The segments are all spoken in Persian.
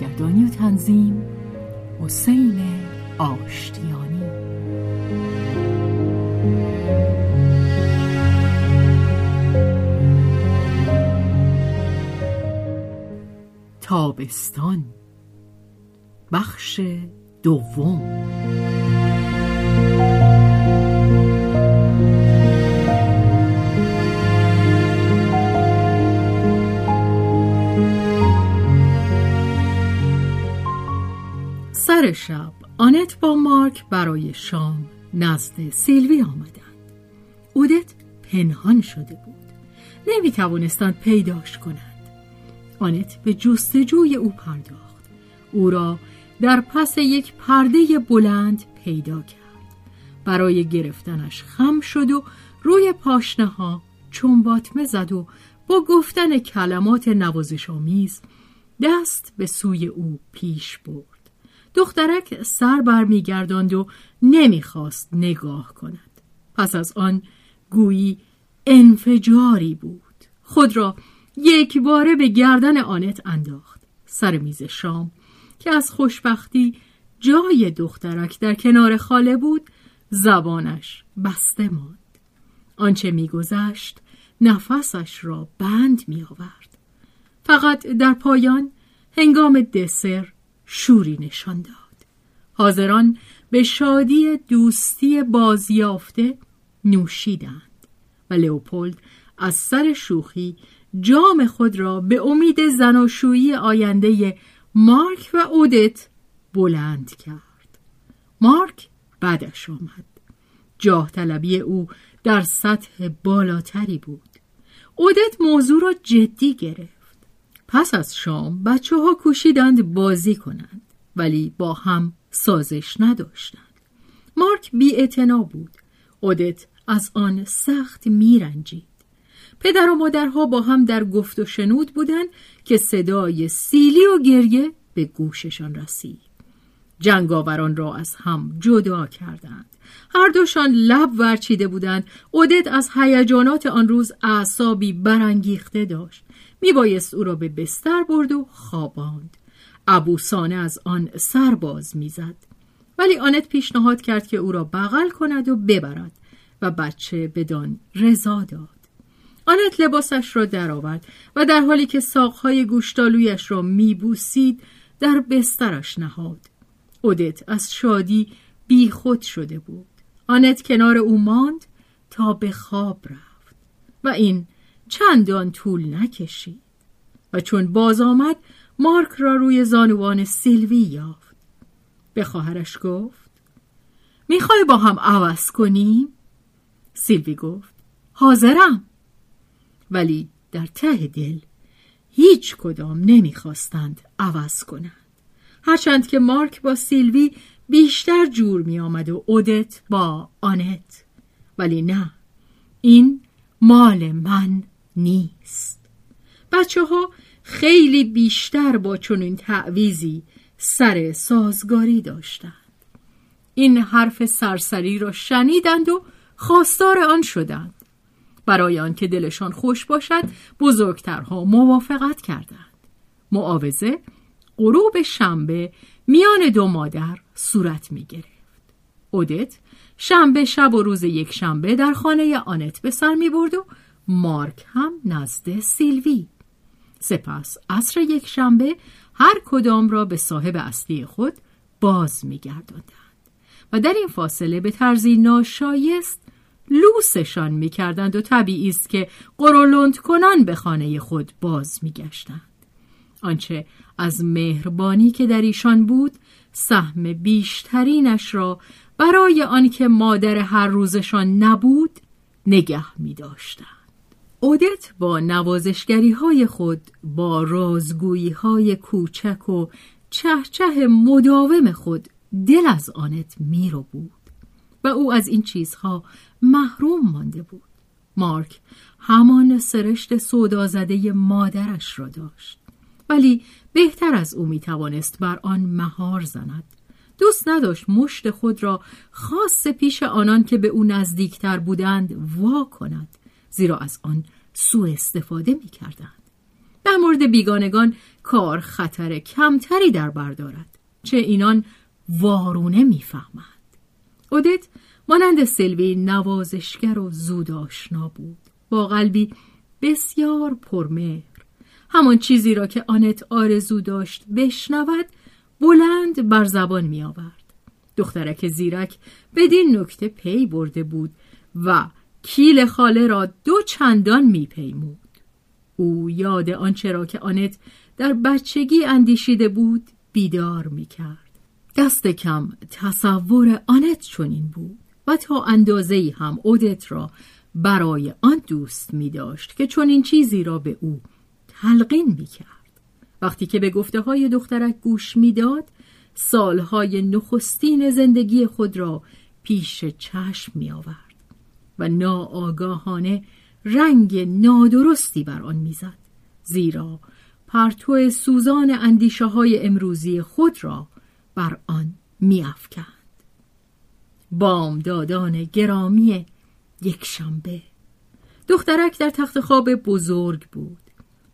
کارگردانی و تنظیم. حسین آشتیانی. تابستان. بخش دوم. سر شب آنت با مارک برای شام نزد سیلوی آمدند. اودت پنهان شده بود. نمی توانستند پیداش کنند. آنت به جستجوی او پرداخت. او را در پس یک پرده بلند پیدا کرد. برای گرفتنش خم شد و روی پاشنه ها چنباتمه زد و با گفتن کلمات نوازش آمیز دست به سوی او پیش برد. دخترک سر برمیگرداند و نمی‌خواست نگاه کند. پس از آن گویی انفجاری بود. خود را یک باره به گردن آنت انداخت. سر میز شام که از خوشبختی جای دخترک در کنار خاله بود زبانش بسته ماند. آنچه میگذشت نفسش را بند می آورد. فقط در پایان هنگام دسر شوری نشان داد. حاضران به شادی دوستی بازیافته نوشیدند و لئوپولد از سر شوخی جام خود را به امید زناشویی آینده مارک و اودت بلند کرد. مارک بعدش آمد. جاه طلبی او در سطح بالاتری بود. اودت موضوع را جدی گرفت. پس از شام بچه ها کوشیدند بازی کنند ولی با هم سازش نداشتند. مارک بی بود. اودت از آن سخت میرنجید. پدر و مادرها با هم در گفت و شنود بودند که صدای سیلی و گریه به گوششان رسید. جنگاوران را از هم جدا کردند. هر دوشان لب ورچیده بودند. اودت از هیجانات آن روز اعصابی برانگیخته داشت. میبایست او را به بستر برد و خواباند. ابوسانه از آن سرباز می‌زد. ولی آنت پیشنهاد کرد که او را بغل کند و ببرد و بچه بدان رضا داد. آنت لباسش را درآورد و در حالی که ساقهای گوشتالویش را میبوسید در بسترش نهاد. اودت از شادی بیخود شده بود. آنت کنار او ماند تا به خواب رفت. و این چندان طول نکشید و چون باز آمد مارک را روی زانوان سیلوی یافت. به خواهرش گفت می‌خوای با هم عوض کنیم؟ سیلوی گفت حاضرم. ولی در ته دل هیچ کدام نمی‌خواستند عوض کنند. هرچند که مارک با سیلوی بیشتر جور می آمد و اودت با آنت. ولی نه این مال من نیست. بچه ها خیلی بیشتر با چنین تعویزی سر سازگاری داشتند. این حرف سرسری را شنیدند و خواستار آن شدند. برای آنکه دلشان خوش باشد بزرگترها موافقت کردند. معاوضه غروب شنبه میان دو مادر صورت می گرفت. اودت شنبه شب و روز یک شنبه در خانه آنت به سر می برد و مارک هم نزد سیلوی. سپس عصر یک شنبه هر کدام را به صاحب اصلی خود باز می گرداندند. و در این فاصله به طرزی ناشایست لوسشان می کردند و طبیعی است که قرولند کنان به خانه خود باز می گشتند. آنچه از مهربانی که در ایشان بود سهم بیشترینش را برای آنکه مادر هر روزشان نبود نگه می داشتند. اودت با نوازشگری های خود با رازگویی های کوچک و چهچه مداوم خود دل از آنت میرو بود و او از این چیزها محروم مانده بود. مارک همان سرشت سودازده مادرش را داشت. ولی بهتر از او می‌توانست بر آن مهار زند. دوست نداشت مشت خود را خاص پیش آنان که به او نزدیکتر بودند وا کند. زیرا از آن سوء استفاده می کردند. در مورد بیگانگان کار خطر کمتری در بردارد چه اینان وارونه می‌فهمند اودت مانند سلوی نوازشگر و زود آشنا بود با قلبی بسیار پرمهر همان چیزی را که آنت آرزو داشت بشنود بلند بر زبان می آورد. دخترک زیرک بدین نکته پی برده بود و کیل خاله را دو چندان می پیمود. او یاد آنچه را که آنت در بچگی اندیشیده بود بیدار می کرد. دست کم تصور آنت چنین بود و تا اندازه هم اودت را برای آن دوست می داشت که چنین چیزی را به او تلقین می کرد. وقتی که به گفته های دخترک گوش می‌داد سالهای نخستین زندگی خود را پیش چشم می آورد و ناآگاهانه رنگ نادرستی بر آن می‌زد. زیرا پرتو سوزان اندیشه های امروزی خود را بر آن میافکند. بامدادان گرامی یک شنبه. دخترک در تخت خواب بزرگ بود.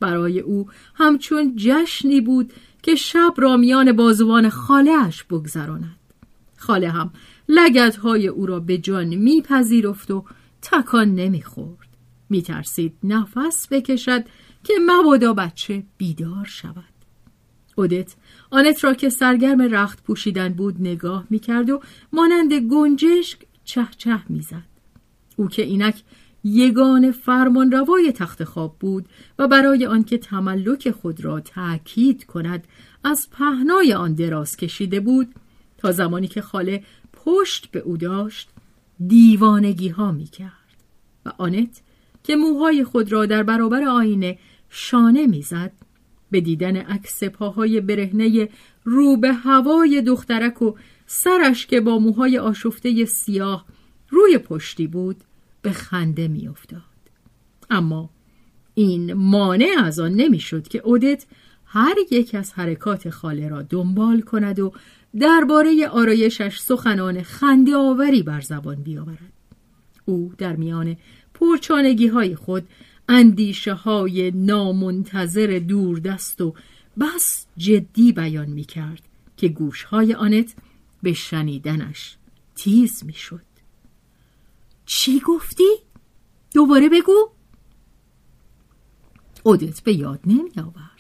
برای او همچون جشنی بود که شب را میان بازوان خالهاش بگذراند. خاله هم های او را به جان میپذیرفت و تکان نمی‌خورد. میترسید نفس بکشد که مبادا بچه بیدار شود. اودت آنت را که سرگرم رخت پوشیدن بود نگاه می‌کرد و مانند گنجشک چه چه می‌زد. او که اینک یگان فرمان روای تخت خواب بود و برای آنکه تملک خود را تأکید کند از پهنای آن دراز کشیده بود تا زمانی که خاله پشت به او داشت دیوانگی ها می کرد و آنت که موهای خود را در برابر آینه شانه می‌زد به دیدن عکس پاهای برهنه رو به هوای دخترک و سرش که با موهای آشفته سیاه روی پشتی بود به خنده میافتاد. اما این مانع از آن نمی‌شد که اودت هر یک از حرکات خاله را دنبال کند و درباره آرایشش سخنان خنده آوری بر زبان بیاورد او در میان پرچانگی های خود اندیشه های نامنتظر دوردست و بس جدی بیان می کرد که گوش های آنت به شنیدنش تیز می شد. چی گفتی؟ دوباره بگو؟ اودت به یاد نمی آورد.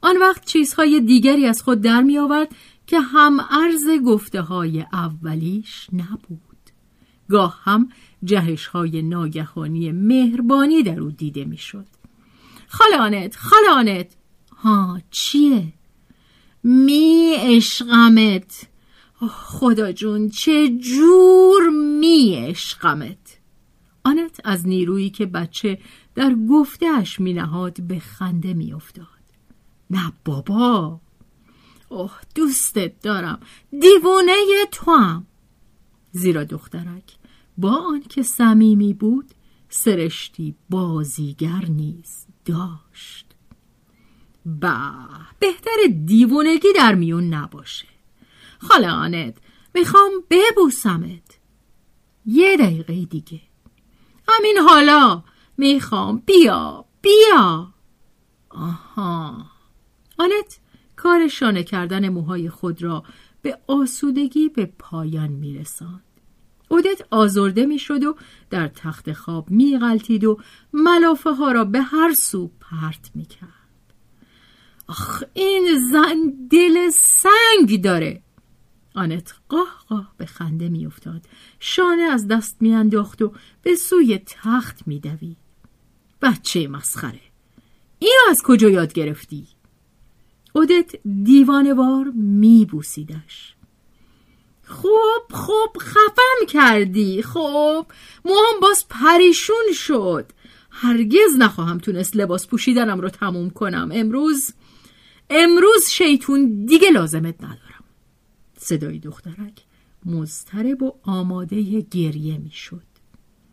آن وقت چیزهای دیگری از خود در می آورد که هم عرض گفته های اولیش نبود. گاه هم جهش های ناگهانی مهربانی در او دیده می شد. خاله آنت خاله آنت ها چیه؟ می عشقمت خدا جون چه جور می عشقمت آنت از نیرویی که بچه در گفتهش می نهاد به خنده می افتاد. نه بابا اوه دوستت دارم. دیوونه تو هم زیرا دخترک با آنکه صمیمی بود سرشتی بازیگر نیز داشت. با بهتر دیوونگی در میون نباشه. خاله آنت می‌خوام ببوسمت. یه دقیقه دیگه. همین حالا می‌خوام بیا بیا. آها. آنت؟ کار شانه کردن موهای خود را به آسودگی به پایان می رساند. اودت آزرده می شد و در تخت خواب می غلطید و ملافه ها را به هر سو پرت می کرد. آخ این زن دل سنگ داره آنت قاه قاه به خنده میافتاد شانه از دست میانداخت و به سوی تخت میدوید بچه مسخره اینو از کجا یاد گرفتی اودت دیوانوار میبوسیدش. خوب خوب خفم کردی. خب موهام باز پریشون شد. هرگز نخواهم تونست لباس پوشیدنم رو تموم کنم. امروز امروز شیطون دیگه لازمت ندارم. صدای دخترک مضطرب و آماده گریه می‌شد.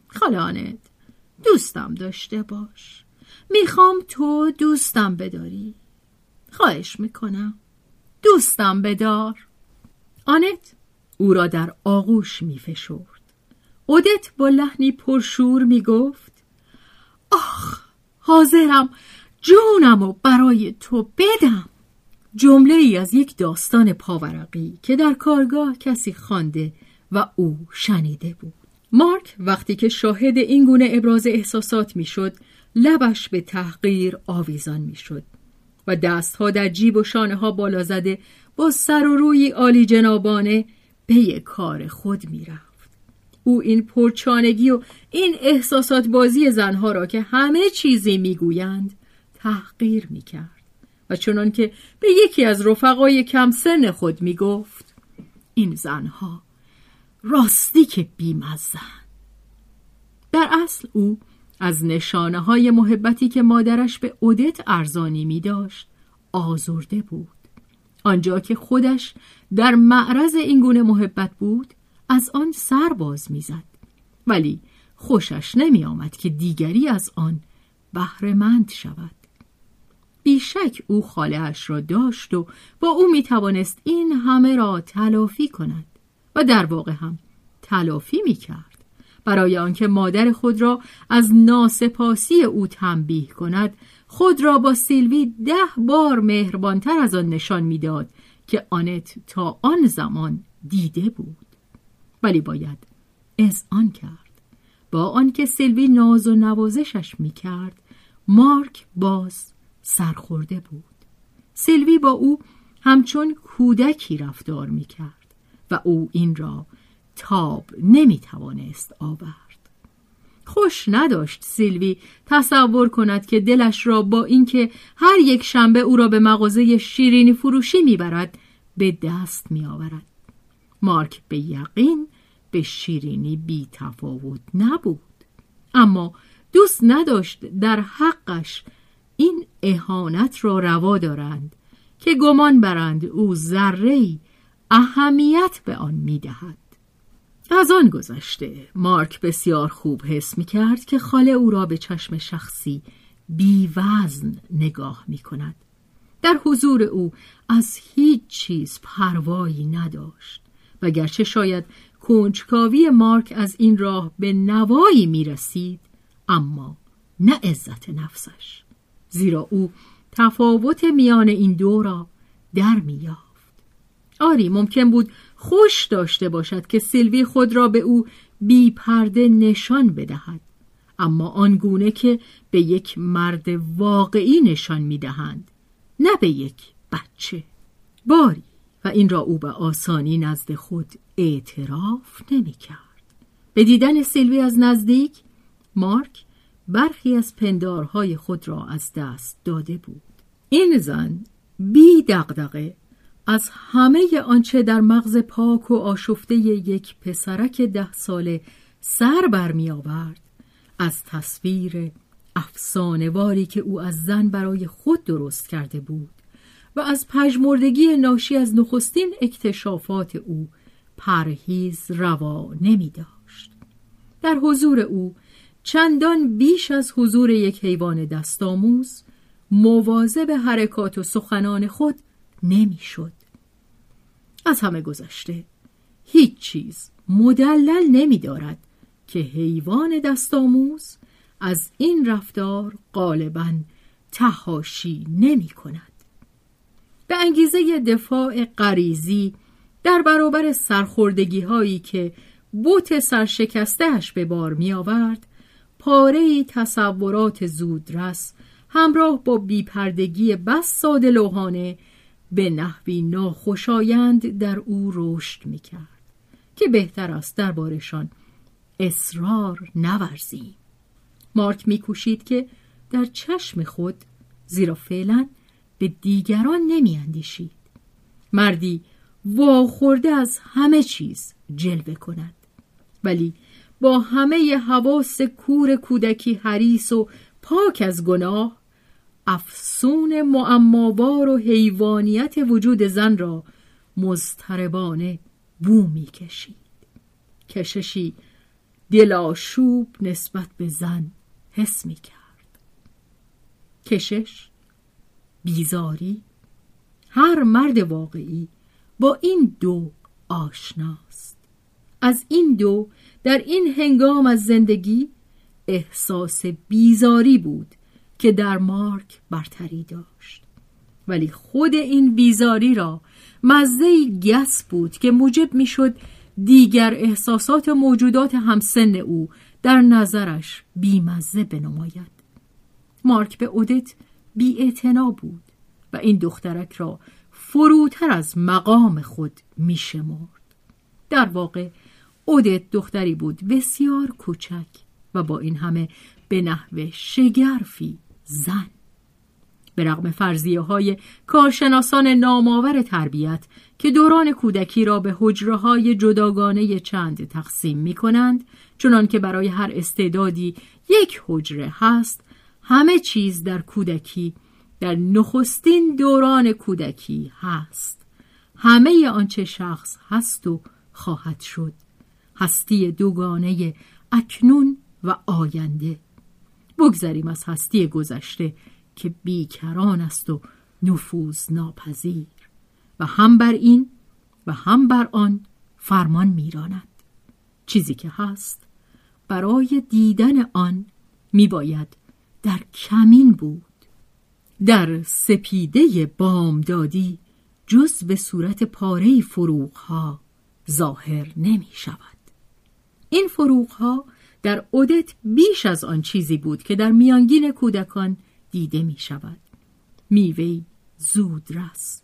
خالانت دوستم داشته باش. می‌خوام تو دوستم بداری. خواهش می‌کنم. دوستم بدار. آنت او را در آغوش میفشرد. اودت با لحنی پرشور می‌گفت آخ حاضرم جونم و برای تو بدم. جمله ای از یک داستان پاورقی که در کارگاه کسی خوانده و او شنیده بود. مارک وقتی که شاهد این گونه ابراز احساسات می‌شد لبش به تحقیر آویزان می‌شد. و دستها در جیب و شانه ها بالا زده با سر و روی عالی جنابانه به کار خود می‌رفت. او این پرچانگی و این احساسات بازی زنها را که همه چیزی می‌گویند تحقیر می‌کرد و چنان که به یکی از رفقای کم سن خود می‌گفت این زنها راستی که بیمزن در اصل او از نشانه های محبتی که مادرش به اودت ارزانی می داشت آزرده بود. آنجا که خودش در معرض این گونه محبت بود از آن سر باز می‌زد. ولی خوشش نمی آمد که دیگری از آن بهرهمند شود. بیشک او خاله را داشت و با او می توانست این همه را تلافی کند و در واقع هم تلافی می کرد برای آنکه مادر خود را از ناسپاسی او تنبیه کند خود را با سیلوی ده بار مهربانتر از آن نشان می‌داد که آنت تا آن زمان دیده بود. ولی باید از آن کرد. با آنکه سیلوی ناز و نوازشش می‌کرد مارک باز سرخورده بود. سیلوی با او همچون کودکی رفتار می کرد و او این را تاب نمی توانست آورد. خوش نداشت سیلوی تصور کند که دلش را با اینکه هر یک شنبه او را به مغازه شیرینی فروشی می‌برد به دست می آورد. مارک به یقین به شیرینی بی تفاوت نبود. اما دوست نداشت در حقش این اهانت را روا دارند که گمان برند او ذره اهمیت به آن می‌دهد. از آن گذشته مارک بسیار خوب حس می کرد که خاله او را به چشم شخصی بی وزن نگاه می کند. در حضور او از هیچ چیز پروایی نداشت. و گرچه شاید کنجکاوی مارک از این راه به نوایی می رسید اما نه عزت نفسش. زیرا او تفاوت میان این دو را در میافت آری ممکن بود خوش داشته باشد که سیلوی خود را به او بی پرده نشان بدهد. اما آنگونه که به یک مرد واقعی نشان می‌دهند نه به یک بچه. باری. و این را او به آسانی نزد خود اعتراف نمی کرد. به دیدن سیلوی از نزدیک مارک برخی از پندارهای خود را از دست داده بود. این زن بی دقدقه از همه آنچه در مغز پاک و آشفته یک پسرک ده ساله سر برمی آورد از تصویر افسانهواری که او از زن برای خود درست کرده بود و از پژمردگی ناشی از نخستین اکتشافات او پرهیز روا نمی داشت. در حضور او چندان بیش از حضور یک حیوان دستآموز به حرکات و سخنان خود نمی‌شد. از همه گذشته هیچ چیز مدلل نمی دارد که حیوان دستآموز از این رفتار غالبا تهاشی نمی کند. به انگیزه دفاع غریزی در برابر سرخوردگی هایی که بوت سرشکستهش به بار می آورد پاره تصورات زودرس همراه با بیپردگی بس ساده لوحانه به نحوی ناخوشایند در او رشد می کرد که بهتر است دربارشان اصرار نورزیم مارک میکوشید که در چشم خود زیرا فعلا به دیگران نمیاندیشید. مردی واخورده از همه چیز جلوه کند ولی با همه حواس کور کودکی حریس و پاک از گناه افسون معمابار و حیوانیت وجود زن را مضطربانه بو می‌کشید کششی دلاشوب نسبت به زن حس می کرد. کشش بیزاری هر مرد واقعی با این دو آشناست. از این دو در این هنگام از زندگی احساس بیزاری بود که در مارک برتری داشت ولی خود این بیزاری را مزه گس بود که موجب می‌شد دیگر احساسات موجودات همسن او در نظرش بیمزه بنماید مارک به اودت بی بود و این دخترک را فروتر از مقام خود می شمرد. در واقع اودت دختری بود بسیار کوچک و با این همه به نحو شگرفی زن. به رغم فرضیه های کارشناسان نامآور تربیت که دوران کودکی را به حجره های جداگانه چند تقسیم می کنند چنان که برای هر استعدادی یک حجره هست همه چیز در کودکی در نخستین دوران کودکی هست. همه آنچه شخص هست و خواهد شد. هستی دوگانه اکنون و آینده. بگذریم از هستی گذشته که بیکران است و نفوذ ناپذیر. و هم بر این و هم بر آن فرمان میراند. چیزی که هست برای دیدن آن میباید در کمین بود. در سپیده بامدادی جز به صورت پاره فروغ ها ظاهر نمی شود این فروغ ها در عدت بیش از آن چیزی بود که در میانگین کودکان دیده می شود میوهی زود رس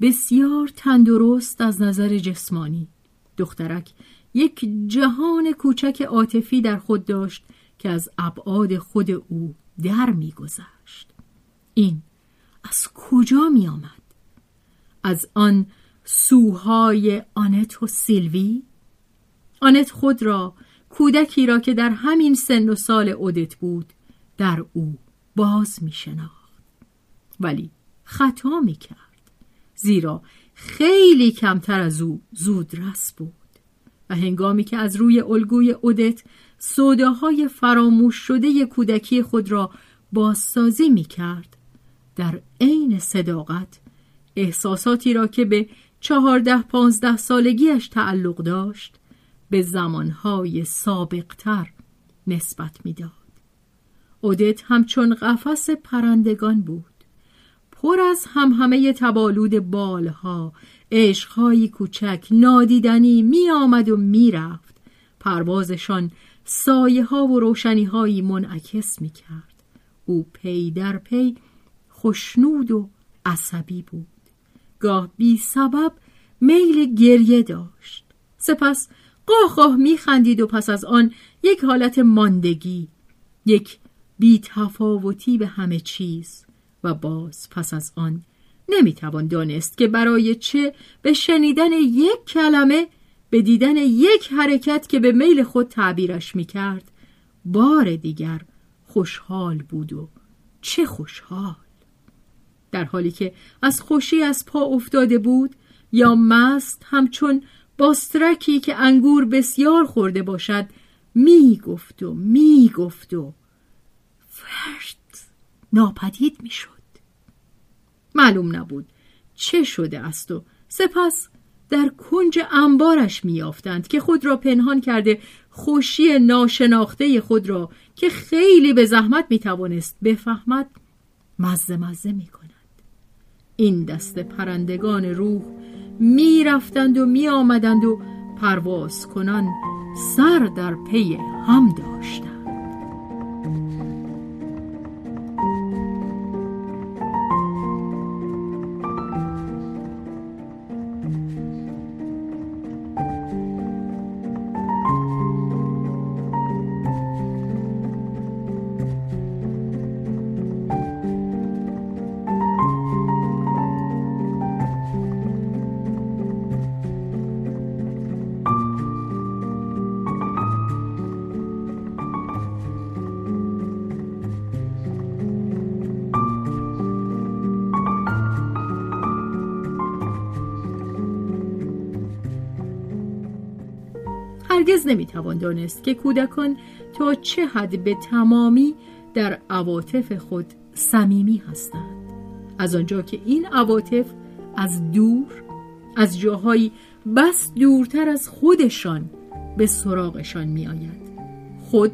بسیار تندرست از نظر جسمانی دخترک یک جهان کوچک عاطفی در خود داشت که از ابعاد خود او در میگذشت این از کجا می آمد؟ از آن سوهای آنت و سیلوی؟ آنت خود را کودکی را که در همین سن و سال اودت بود در او باز می شناخت ولی خطا می کرد زیرا خیلی کمتر از او زود رس بود. و هنگامی که از روی الگوی اودت سوداهای فراموش شده کودکی خود را بازسازی می کرد در عین صداقت احساساتی را که به چهارده پانزده سالگیش تعلق داشت به زمانهای سابقتر نسبت می‌داد. اودت همچون قفس پرندگان بود. پر از همهمه تبالود بالها عشقهایی کوچک نادیدنی می آمد و می رفت پروازشان سایه ها و روشنی هایی منعکس می کرد او پی در پی خوشنود و عصبی بود. گاه بی سبب میل گریه داشت. سپس قاخاه می خندید و پس از آن یک حالت ماندگی یک بی تفاوتی به همه چیز. و باز پس از آن نمی‌توان دانست که برای چه به شنیدن یک کلمه به دیدن یک حرکت که به میل خود تعبیرش می‌کرد بار دیگر خوشحال بود و چه خوشحال! در حالی که از خوشی از پا افتاده بود یا مست همچون باسترکی که انگور بسیار خورده باشد می گفت و می گفت و فرد ناپدید می شد. معلوم نبود چه شده است و سپس در کنج انبارش میافتند که خود را پنهان کرده خوشی ناشناخته خود را که خیلی به زحمت می‌توانست بفهمد مزه مزه می کند. این دست پرندگان روح می رفتند و می آمدند و پرواز کنان سر در پی هم داشتند. نمی‌توان دانست که کودکان تا چه حد به تمامی در عواطف خود صمیمی هستند از آنجا که این عواطف از دور از جاهایی بس دورتر از خودشان به سراغشان می آید. خود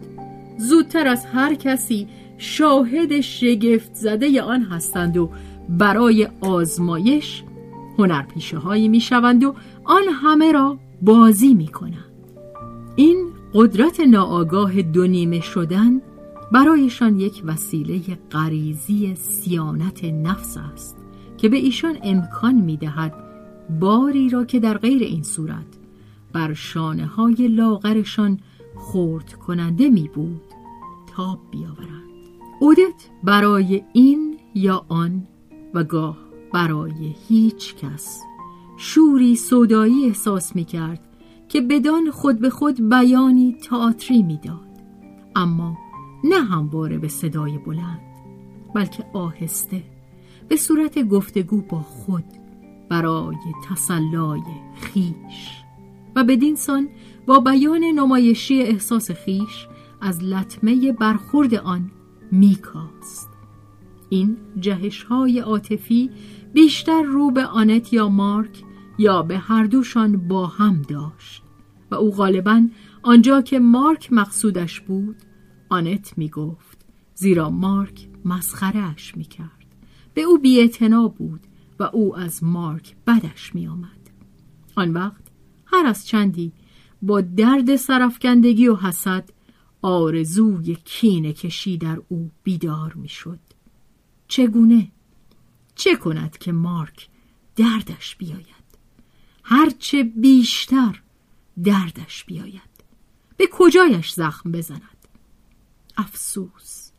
زودتر از هر کسی شاهد شگفت زده آن هستند و برای آزمایش هنرپیشه هایی می شوند و آن همه را بازی می کنند. این قدرت ناآگاه دونیمه شدن برایشان یک وسیله غریزی سیانت نفس است که به ایشان امکان می دهد باری را که در غیر این صورت بر شانه های لاغرشان خورد کننده می بود تاب بیاورند. اودت برای این یا آن و گاه برای هیچ کس شوری صدایی احساس می کرد که بدان خود به خود بیانی تئاتری می‌داد. اما نه همواره به صدای بلند بلکه آهسته به صورت گفتگو با خود برای تسلای خیش. و بدین سان با بیان نمایشی احساس خیش از لطمه برخورد آن میکاست. این جهش های عاطفی بیشتر رو به آنت یا مارک یا به هر دوشان با هم داشت. و او غالبا آنجا که مارک مقصودش بود آنت می گفت زیرا مارک مسخرهش می کرد به او بیعتنا بود و او از مارک بدش می آمد آن وقت هر از چندی با درد سرفکندگی و حسد آرزوی کینه کشی در او بیدار می شد چگونه؟ چه کند که مارک دردش بیاید؟ هرچه بیشتر دردش بیاید. به کجایش زخم بزند؟ افسوس.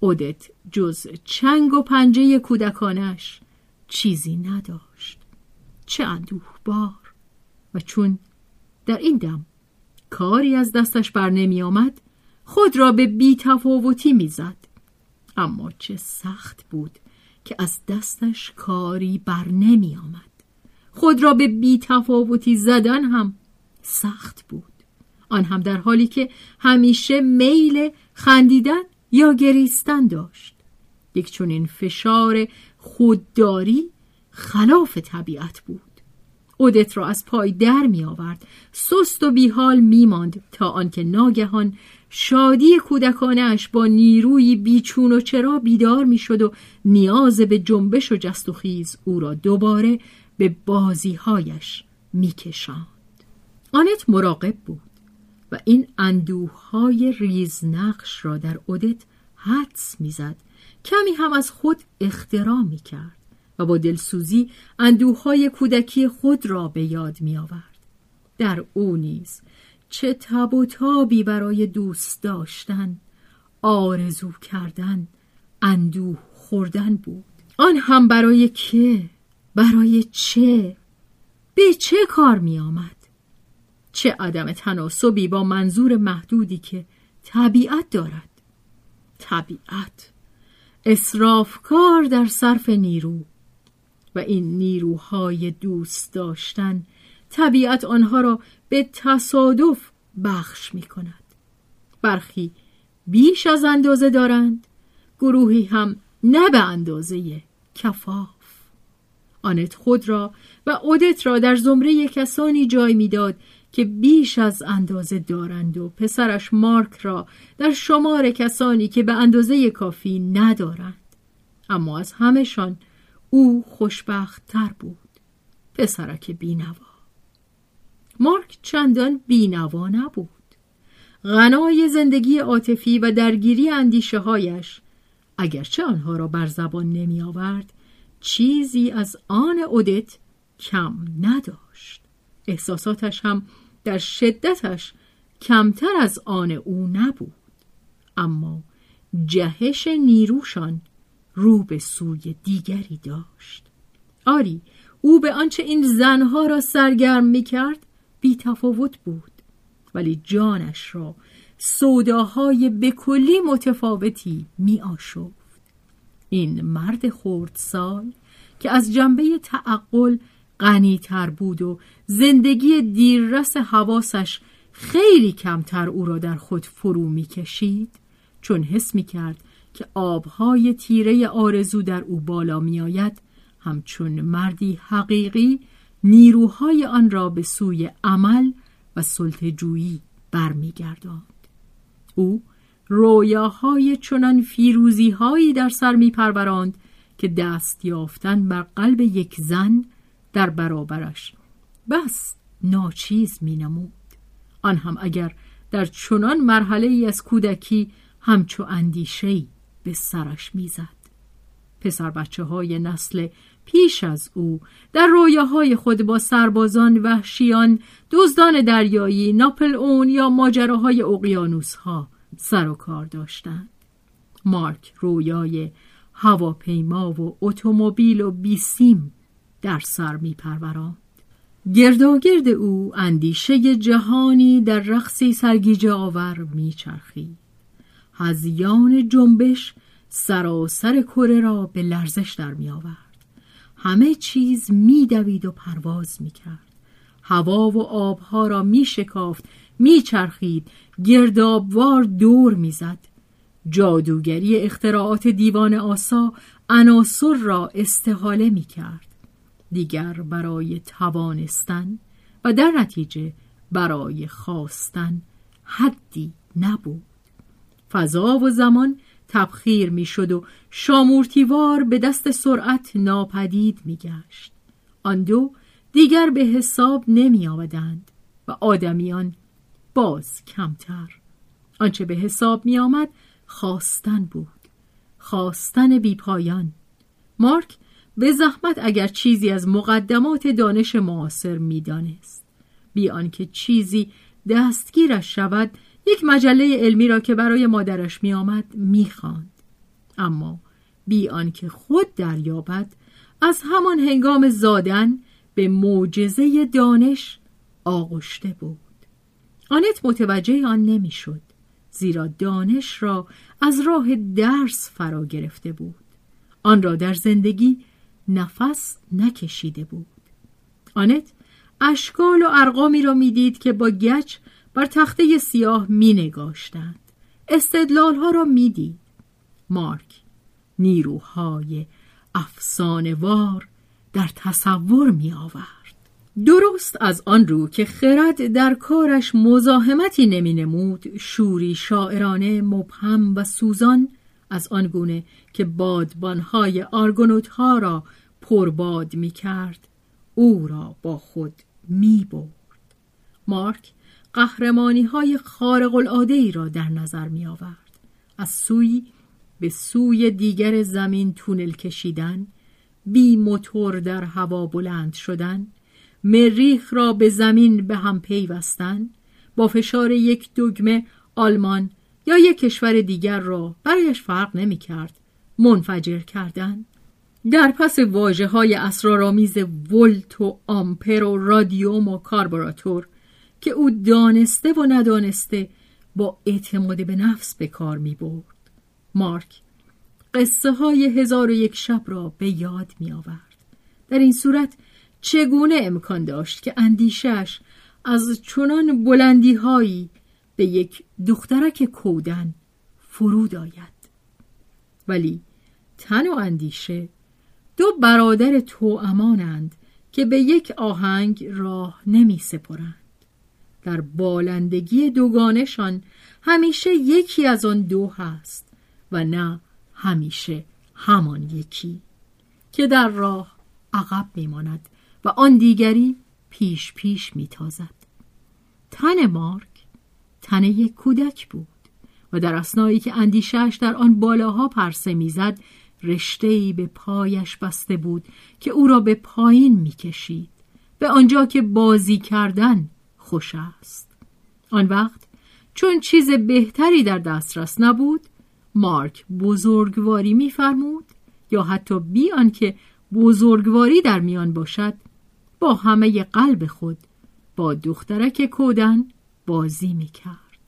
اودت جز چنگ و پنجه کودکانش چیزی نداشت. چه اندوه بار و چون در این دم کاری از دستش بر نمی آمد خود را به بی تفاوتی می زد. اما چه سخت بود که از دستش کاری بر نمی آمد. خود را به بی تفاوتی زدن هم سخت بود. آن هم در حالی که همیشه میل خندیدن یا گریستن داشت. یک چنین فشار خودداری خلاف طبیعت بود. اودت را از پای در می آورد سست و بیحال می ماند تا آنکه ناگهان شادی کودکانش با نیروی بیچون و چرا بیدار می شد و نیاز به جنبش و جست و خیز او را دوباره به بازیهایش می کشان. آنت مراقب بود و این اندوه های ریزنقش را در اودت حدس می‌زد کمی هم از خود اختراع می کرد و با دلسوزی اندوه های کودکی خود را به یاد می آورد. در او نیز چه تب و تابی برای دوست داشتن آرزو کردن اندوه خوردن بود. آن هم برای که برای چه؟ به چه کار می آمد؟ چه عدم تناسبی با منظور محدودی که طبیعت دارد؟ طبیعت. اسرافکار در صرف نیرو و این نیروهای دوست داشتن طبیعت آنها را به تصادف بخش می کند برخی بیش از اندازه دارند گروهی هم نه به اندازه کفاف. آنت خود را و اودت را در زمره کسانی جای می‌داد که بیش از اندازه دارند و پسرش مارک را در شمار کسانی که به اندازه کافی ندارند. اما از همهشان او خوشبخت تر بود. پسرک بینوا. مارک چندان بینوا نبود. غنای زندگی عاطفی و درگیری اندیشه هایش اگرچه آنها را بر زبان نمی آورد چیزی از آن اودت کم نداشت. احساساتش هم در شدتش کمتر از آن او نبود. اما جهش نیروشان رو به سوی دیگری داشت. آری او به آنچه این زنها را سرگرم می کرد بی تفاوت بود. ولی جانش را سوداهای بکلی متفاوتی می آشفت این مرد خردسال که از جنبه تعقل غنیتر بود و زندگی دیررس حواسش خیلی کمتر او را در خود فرو می کشید چون حس می کرد که آبهای تیره آرزو در او بالا می آید همچون مردی حقیقی نیروهای آن را به سوی عمل و سلطجویی برمیگرداند. او رویاهای چنان فیروزیهایی در سر میپروراند که دست یافتن بر قلب یک زن در برابرش بس ناچیز مینمود. آن هم اگر در چنان مرحله ای از کودکی همچو اندیشهی به سرش می‌زد. پسر بچه های نسل پیش از او در رویاهای خود با سربازان وحشیان دزدان دریایی ناپل اون یا ماجراهای اقیانوس ها سر و کار داشتند مارک رویای هواپیما و اتومبیل و بیسیم در سر می پروراند. گرداگرد او اندیشه جهانی در رقصی سرگیجه آور میچرخید هزیان جنبش سراسر کره را به لرزش در می آورد. همه چیز میدوید و پرواز می‌کرد. هوا و آبها را میشکافت میچرخید گردابوار دور می‌زد. جادوگری اختراعات دیوان آسا عناصر را استحاله می‌کرد. دیگر برای توانستن و در نتیجه برای خواستن حدی نبود. فضا و زمان تبخیر می‌شد و شامورتیوار به دست سرعت ناپدید میگشت. آن دو دیگر به حساب نمی آمدند و آدمیان باز کمتر. آنچه به حساب می آمد خواستن بود. خواستن بیپایان. مارک به زحمت اگر چیزی از مقدمات دانش معاصر می‌دانست. بی آنکه چیزی دستگیرش شود یک مجله علمی را که برای مادرش می آمد می اما بی آنکه خود دریابد از همان هنگام زادن به معجزه دانش آغشته بود. آنت متوجه آن نمی‌شد زیرا دانش را از راه درس فرا گرفته بود. آن را در زندگی نفس نکشیده بود. آنت اشکال و ارقامی را می‌دید که با گچ بر تخته سیاه می نگاشتند. استدلال ها را می‌دید مارک نیروهای افسانوار در تصور می آورد. درست از آن رو که خرد در کارش مزاحمتی نمی نمود شوری شاعرانه مبهم و سوزان از آن گونه که بادبانهای آرگونوت ها را پرباد می کرد او را با خود می برد. مارک قهرمانی های خارق العاده ای را در نظر می آورد. از سوی به سوی دیگر زمین تونل کشیدن بی موتور در هوا بلند شدن مریخ را به زمین به هم پیوستن با فشار یک دگمه آلمان یا یک کشور دیگر را برایش فرق نمی کرد منفجر کردن در پس واجه های اسرارآمیز ولت و آمپر و رادیوم و کاربراتور که او دانسته و ندانسته با اعتماد به نفس به کار می برد. مارک قصه های هزار و یک شب را به یاد می آورد. در این صورت چگونه امکان داشت که اندیشش از چنان بلندی هایی به یک دخترک کودن فرود آید ولی تن و اندیشه دو برادر تو امانند که به یک آهنگ راه نمی سپرند در بالندگی دوگانشان همیشه یکی از آن دو هست و نه همیشه همان یکی که در راه عقب میماند و آن دیگری پیش پیش میتازد. تن مارک تن یک کودک بود و در اسنایی که اندیشش در آن بالاها پرسه می‌زد رشتهای به پایش بسته بود که او را به پایین می‌کشید به آنجا که بازی کردن خوش است. آن وقت چون چیز بهتری در دسترس نبود مارک بزرگواری میفرمود یا حتی بی آنکه بزرگواری در میان باشد با همه قلب خود با دخترک کودن بازی می‌کرد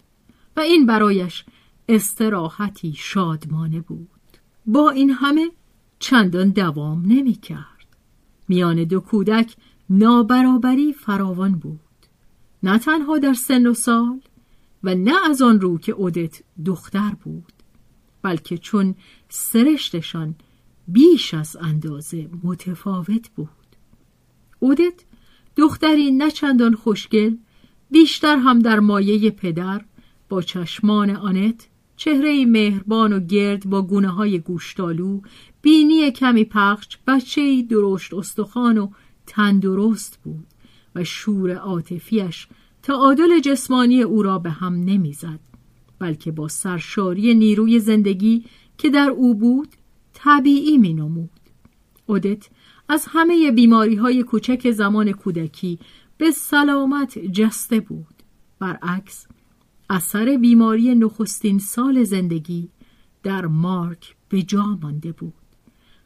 و این برایش استراحتی شادمانه بود. با این همه چندان دوام نمی‌کرد. میان دو کودک نابرابری فراوان بود. نه تنها در سن و سال و نه از آن رو که اودت دختر بود بلکه چون سرشتشان بیش از اندازه متفاوت بود. اودت دختری نه چندان خوشگل بیشتر هم در مایه پدر با چشمان آنت چهره مهربان و گرد با گونه های گوشتالو بینی کمی پخش بچه درشت استخوان و تندرست بود. و شور عاطفیش تعادل جسمانی او را به هم نمی‌زد بلکه با سرشاری نیروی زندگی که در او بود طبیعی می نمود. اودت از همه بیماری های کوچک زمان کودکی به سلامت جسته بود. برعکس اثر بیماری نخستین سال زندگی در مارک به جا مانده بود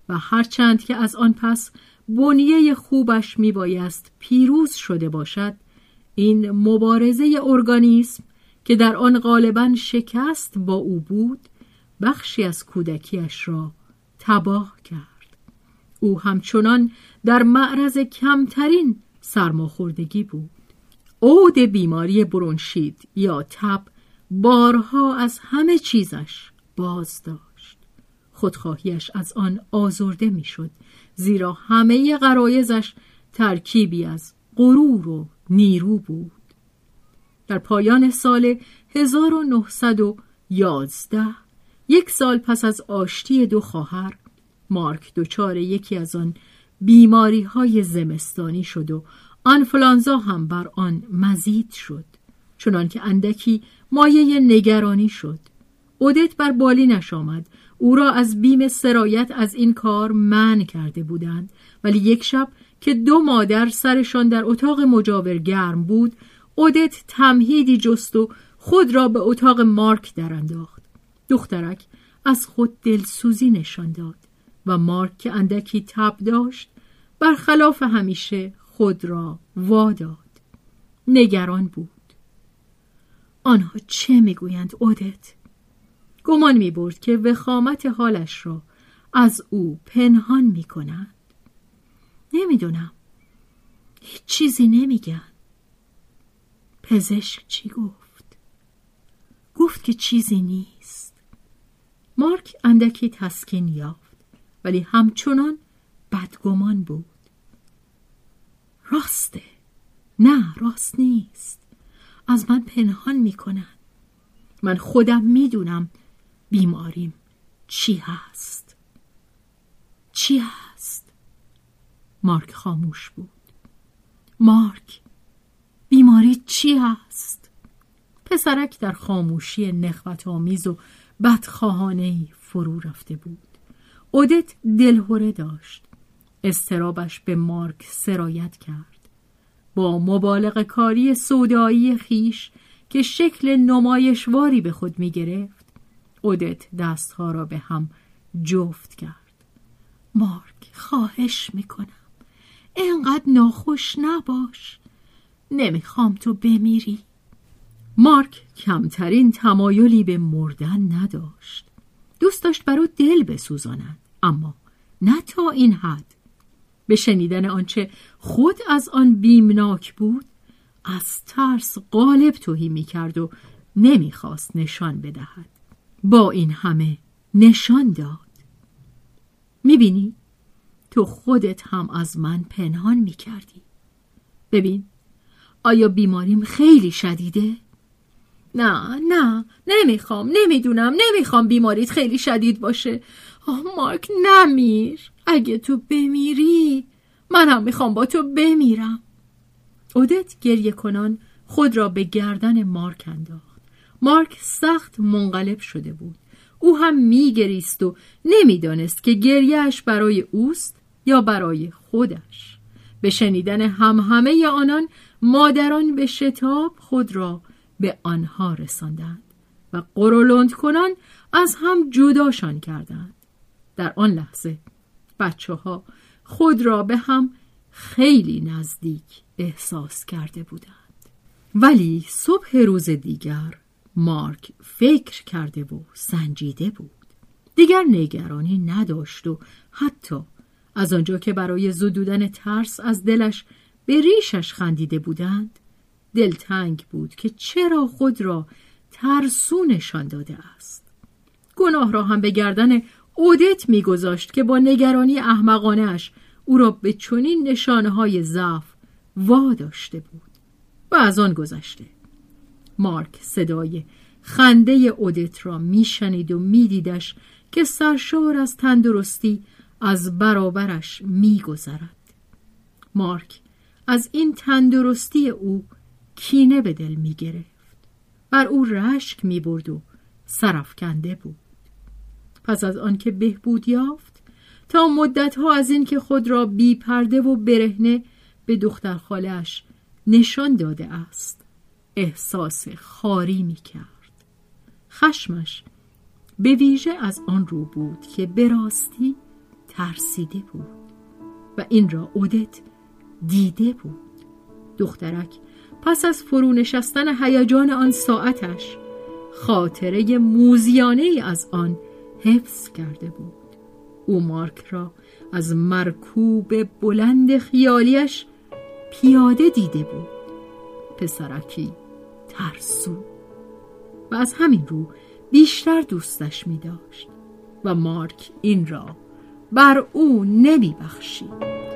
و هرچند که از آن پس بنیه خوبش میبایست پیروز شده باشد. این مبارزه ارگانیسم که در آن غالبا شکست با او بود بخشی از کودکیش را تباه کرد. او همچنان در معرض کمترین سرماخوردگی بود. عود بیماری برونشید یا تب بارها از همه چیزش باز خودخواهیش از آن آزرده می‌شد. زیرا همه قرایزش ترکیبی از غرور و نیرو بود. در پایان سال 1911 یک سال پس از آشتی دو خواهر مارک دچار یکی از آن بیماری های زمستانی شد و آنفلانزا هم بر آن مزید شد. چنان که اندکی مایه نگرانی شد. اودت بر بالینش آمد او را از بیم سرایت از این کار من کرده بودند. ولی یک شب که دو مادر سرشان در اتاق مجاور گرم بود اودت تمهیدی جست و خود را به اتاق مارک در انداخت دخترک از خود دلسوزی نشان داد و مارک که اندکی تب داشت برخلاف همیشه خود را واداد نگران بود. آنها چه می‌گویند اودت گمان می‌برد که وخامت حالش را از او پنهان می‌کنند نمی‌دونم هیچ چیزی نمیگن پزشک چی گفت؟ گفت که چیزی نیست. مارک اندکی تسکین یافت ولی همچنان بدگمان بود. راسته. نه راست نیست. از من پنهان می‌کنن من خودم می‌دونم بیماریم. چی هست؟ چی هست؟ مارک خاموش بود. مارک بیماری چی هست؟ پسرک در خاموشی نخوت آمیز و بدخواهانه فرو رفته بود. اودت دلهوره داشت. استرابش به مارک سرایت کرد. با مبالغ کاری سودایی خیش که شکل نمایشواری به خود می گرفت اودت دستها را به هم جفت کرد. مارک خواهش می‌کنم. اینقدر ناخوش نباش. نمی‌خوام تو بمیری. مارک کمترین تمایلی به مردن نداشت. دوست داشت برو دل بسوزاند اما نه تا این حد. به شنیدن آنچه خود از آن بیمناک بود از ترس غالب توهی می‌کرد و نمی‌خواست نشان بدهد. با این همه نشان داد. می‌بینی؟ تو خودت هم از من پنهان می‌کردی. ببین آیا بیماریم خیلی شدیده؟ نه نه نمی‌خوام نمی‌دونم نمی‌خوام بیماریت خیلی شدید باشه. آه مارک نمیر. اگه تو بمیری منم می‌خوام با تو بمیرم. اودت گریه کنان خود را به گردن مارک انداخت. مارک سخت منقلب شده بود. او هم میگریست و نمی‌دانست که گریهش برای اوست یا برای خودش. به شنیدن همه آنان مادران به شتاب خود را به آنها رساندند و قرولند کنان از هم جداشان کردند. در آن لحظه بچه ها خود را به هم خیلی نزدیک احساس کرده بودند. ولی صبح روز دیگر مارک فکر کرده و سنجیده بود. دیگر نگرانی نداشت و حتی از آنجا که برای زدودن ترس از دلش به ریشش خندیده بودند دلتنگ بود که چرا خود را ترسو نشان داده است. گناه را هم به گردن اودت میگذاشت که با نگرانی احمقانش او را به چنین نشانه های ضعف وا داشته بود. و از آن گذشته مارک صدای خنده اودت را میشنید و میدیدش که سرشار از تندرستی از برابرش میگذرد. مارک از این تندرستی او کینه به دل می‌گرفت. بر او رشک می‌برد و سرفکنده بود. پس از آنکه بهبود یافت تا مدتها از اینکه خود را بی پرده و برهنه به دختر خالش نشان داده است. احساس خاری می کرد خشمش به ویژه از آن رو بود که به راستی ترسیده بود و این را اودت دیده بود. دخترک پس از فرو نشستن هیجان آن ساعتش خاطره موزیانه از آن حفظ کرده بود. او مارک را از مرکوب بلند خیالیش پیاده دیده بود. پسرکی ترسو و از همین رو بیشتر دوستش می داشت و مارک این را بر او نمی بخشید